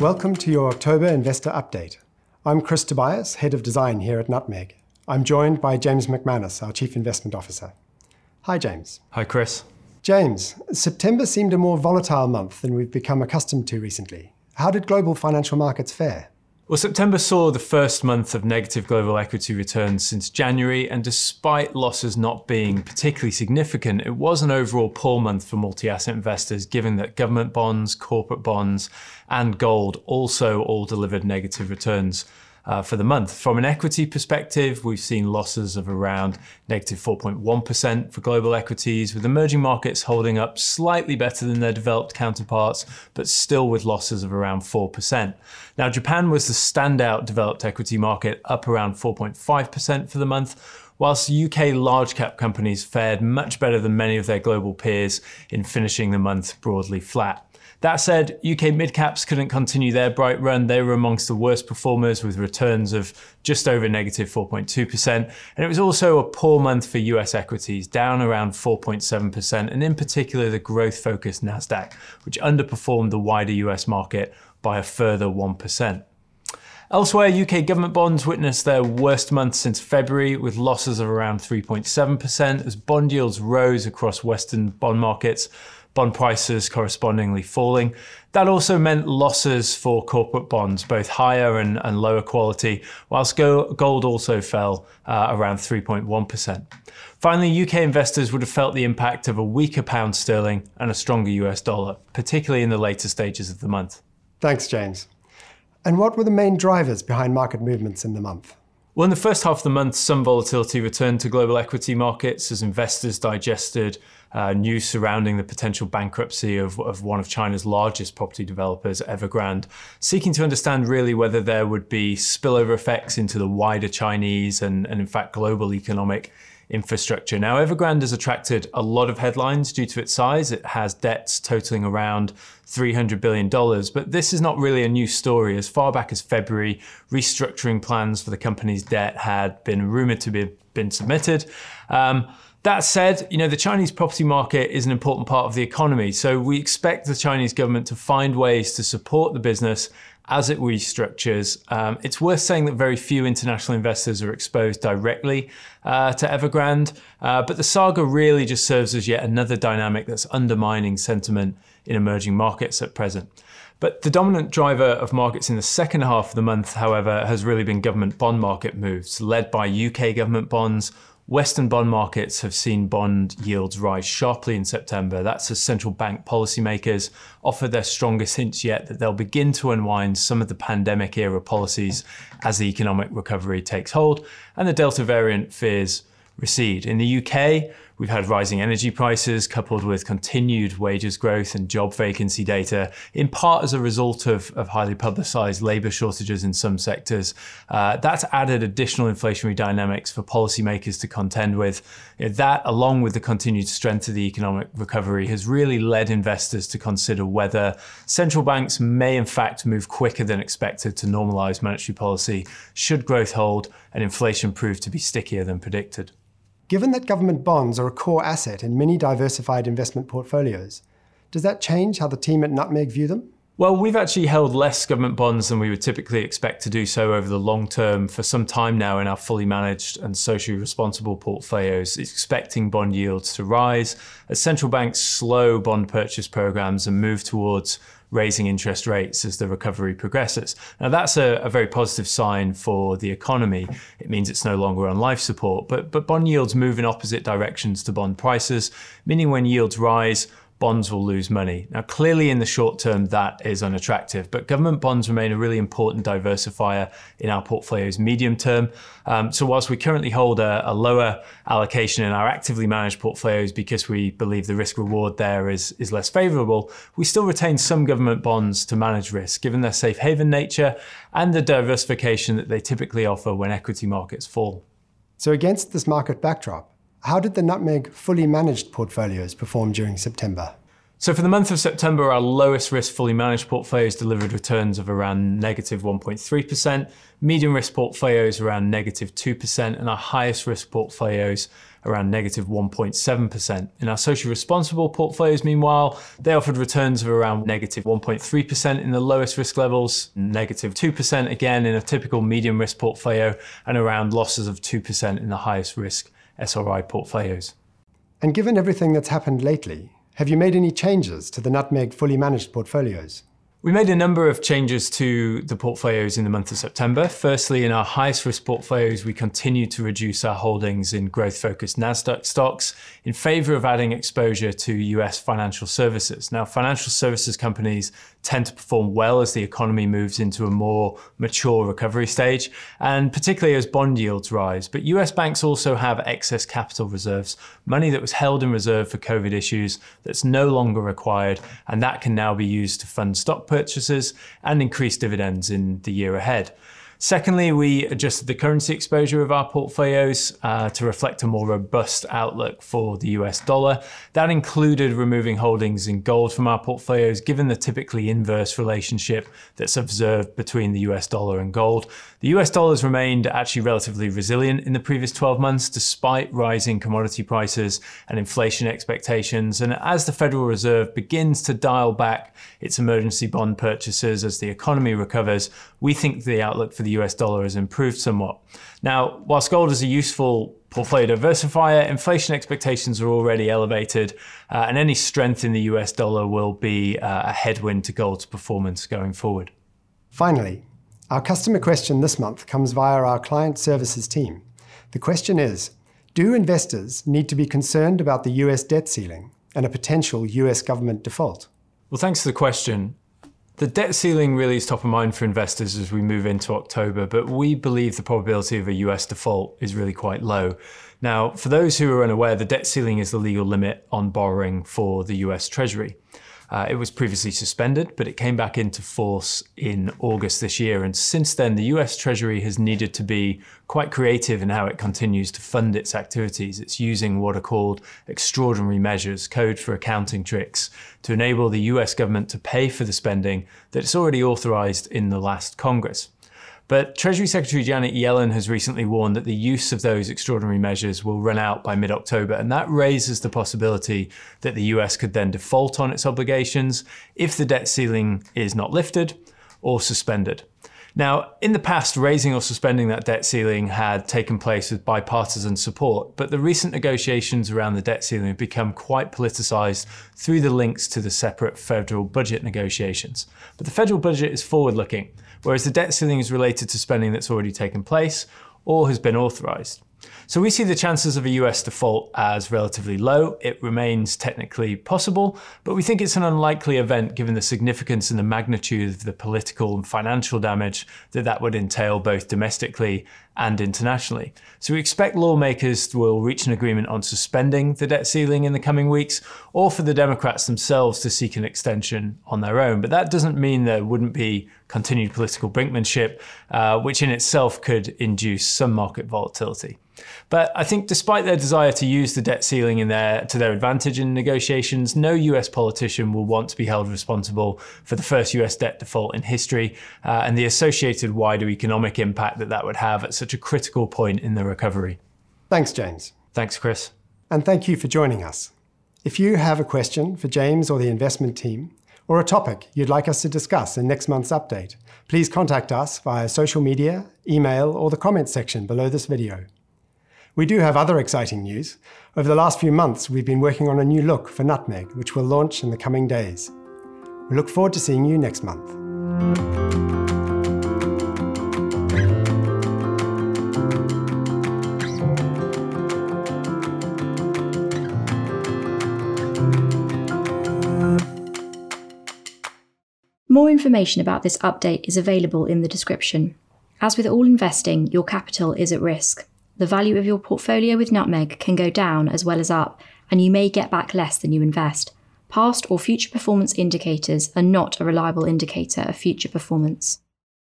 Welcome to your October Investor Update. I'm Chris Tobias, Head of Design here at Nutmeg. I'm joined by James McManus, our Chief Investment Officer. Hi, James. Hi, Chris. James, September seemed a more volatile month than we've become accustomed to recently. How did global financial markets fare? Well, September saw the first month of negative global equity returns since January, and despite losses not being particularly significant, it was an overall poor month for multi asset investors, given that government bonds, corporate bonds, and gold also all delivered negative returns uh, for the month. From an equity perspective, we've seen losses of around negative 4.1 for global equities, with emerging markets holding up slightly better than their developed counterparts, but still with losses of around 4%. Now, Japan was the standout developed equity market, up around 4.5% for the month whilst UK large cap companies fared much better than many of their global peers in finishing the month broadly flat. That said, UK mid-caps couldn't continue their bright run. They were amongst the worst performers with returns of just over negative 4.2%. And it was also a poor month for US equities, down around 4.7%, and in particular the growth-focused Nasdaq, which underperformed the wider US market by a further 1%. Elsewhere, UK government bonds witnessed their worst month since February, with losses of around 3.7% as bond yields rose across Western bond markets bond prices correspondingly falling. That also meant losses for corporate bonds, both higher and, and lower quality, whilst gold also fell uh, around 3.1%. Finally, UK investors would have felt the impact of a weaker pound sterling and a stronger US dollar, particularly in the later stages of the month. Thanks, James. And what were the main drivers behind market movements in the month? Well, in the first half of the month, some volatility returned to global equity markets as investors digested uh, news surrounding the potential bankruptcy of, of one of China's largest property developers, Evergrande, seeking to understand really whether there would be spillover effects into the wider Chinese and, and in fact, global economic infrastructure. Now, Evergrande has attracted a lot of headlines due to its size. It has debts totaling around $300 billion, but this is not really a new story. As far back as February, restructuring plans for the company's debt had been rumored to be been submitted. Um, that said, you know, the Chinese property market is an important part of the economy. So we expect the Chinese government to find ways to support the business as it restructures. Um, it's worth saying that very few international investors are exposed directly uh, to Evergrande, uh, but the saga really just serves as yet another dynamic that's undermining sentiment in emerging markets at present. But the dominant driver of markets in the second half of the month, however, has really been government bond market moves, led by UK government bonds, Western bond markets have seen bond yields rise sharply in September. That's as central bank policymakers offer their strongest hints yet that they'll begin to unwind some of the pandemic era policies as the economic recovery takes hold and the Delta variant fears recede. In the UK, We've had rising energy prices coupled with continued wages growth and job vacancy data, in part as a result of, of highly publicised labour shortages in some sectors. Uh, that's added additional inflationary dynamics for policymakers to contend with. That, along with the continued strength of the economic recovery, has really led investors to consider whether central banks may in fact move quicker than expected to normalise monetary policy should growth hold and inflation prove to be stickier than predicted. Given that government bonds are a core asset in many diversified investment portfolios, does that change how the team at Nutmeg view them? Well, we've actually held less government bonds than we would typically expect to do so over the long term for some time now in our fully managed and socially responsible portfolios, expecting bond yields to rise as central banks slow bond purchase programs and move towards raising interest rates as the recovery progresses. Now, that's a, a, very positive sign for the economy. It means it's no longer on life support, but, but bond yields move in opposite directions to bond prices, meaning when yields rise, bonds will lose money. Now, clearly in the short term, that is unattractive, but government bonds remain a really important diversifier in our portfolio's medium term. Um, so, whilst we currently hold a, a, lower allocation in our actively managed portfolios because we believe the risk reward there is, is less favorable, we still retain some government bonds to manage risk, given their safe haven nature and the diversification that they typically offer when equity markets fall. So, against this market backdrop, how did the Nutmeg fully managed portfolios perform during September? So for the month of September, our lowest risk fully managed portfolios delivered returns of around negative 1.3%, medium risk portfolios around negative 2%, and our highest risk portfolios around negative 1.7%. In our socially responsible portfolios, meanwhile, they offered returns of around negative 1.3% in the lowest risk levels, negative 2% again in a typical medium risk portfolio, and around losses of 2% in the highest risk SRI portfolios. And given everything that's happened lately, have you made any changes to the Nutmeg fully managed portfolios? We made a number of changes to the portfolios in the month of September. Firstly, in our highest risk portfolios, we continued to reduce our holdings in growth focused NASDAQ stocks in favor of adding exposure to US financial services. Now, financial services companies tend to perform well as the economy moves into a more mature recovery stage, and particularly as bond yields rise. But US banks also have excess capital reserves, money that was held in reserve for COVID issues that's no longer required, and that can now be used to fund stock purchases and increase dividends in the year ahead. Secondly, we adjusted the currency exposure of our portfolios uh, to reflect a more robust outlook for the US dollar. That included removing holdings in gold from our portfolios, given the typically inverse relationship that's observed between the US dollar and gold. The US dollar has remained actually relatively resilient in the previous 12 months, despite rising commodity prices and inflation expectations. And as the Federal Reserve begins to dial back its emergency bond purchases as the economy recovers, we think the outlook for the US dollar has improved somewhat. Now, whilst gold is a useful portfolio diversifier, inflation expectations are already elevated, uh, and any strength in the US dollar will be uh, a headwind to gold's performance going forward. Finally, our customer question this month comes via our client services team. The question is Do investors need to be concerned about the US debt ceiling and a potential US government default? Well, thanks for the question. The debt ceiling really is top of mind for investors as we move into October, but we believe the probability of a US default is really quite low. Now, for those who are unaware, the debt ceiling is the legal limit on borrowing for the US Treasury. Uh, it was previously suspended, but it came back into force in August this year. And since then, the US Treasury has needed to be quite creative in how it continues to fund its activities. It's using what are called extraordinary measures, code for accounting tricks, to enable the US government to pay for the spending that it's already authorized in the last Congress. But Treasury Secretary Janet Yellen has recently warned that the use of those extraordinary measures will run out by mid October, and that raises the possibility that the US could then default on its obligations if the debt ceiling is not lifted or suspended. Now, in the past, raising or suspending that debt ceiling had taken place with bipartisan support, but the recent negotiations around the debt ceiling have become quite politicised through the links to the separate federal budget negotiations. But the federal budget is forward looking whereas the debt ceiling is related to spending that's already taken place or has been authorized. So we see the chances of a US default as relatively low. It remains technically possible, but we think it's an unlikely event given the significance and the magnitude of the political and financial damage that that would entail both domestically and internationally. So we expect lawmakers will reach an agreement on suspending the debt ceiling in the coming weeks, or for the Democrats themselves to seek an extension on their own. But that doesn't mean there wouldn't be continued political brinkmanship, uh, which in itself could induce some market volatility. But I think despite their desire to use the debt ceiling in their, to their advantage in negotiations, no US politician will want to be held responsible for the first US debt default in history uh, and the associated wider economic impact that that would have at such a critical point in the recovery. Thanks, James. Thanks, Chris. And thank you for joining us. If you have a question for James or the investment team, or a topic you'd like us to discuss in next month's update, please contact us via social media, email, or the comments section below this video. We do have other exciting news. Over the last few months, we've been working on a new look for Nutmeg, which will launch in the coming days. We look forward to seeing you next month. More information about this update is available in the description. As with all investing, your capital is at risk the value of your portfolio with Nutmeg can go down as well as up, and you may get back less than you invest. Past or future performance indicators are not a reliable indicator of future performance.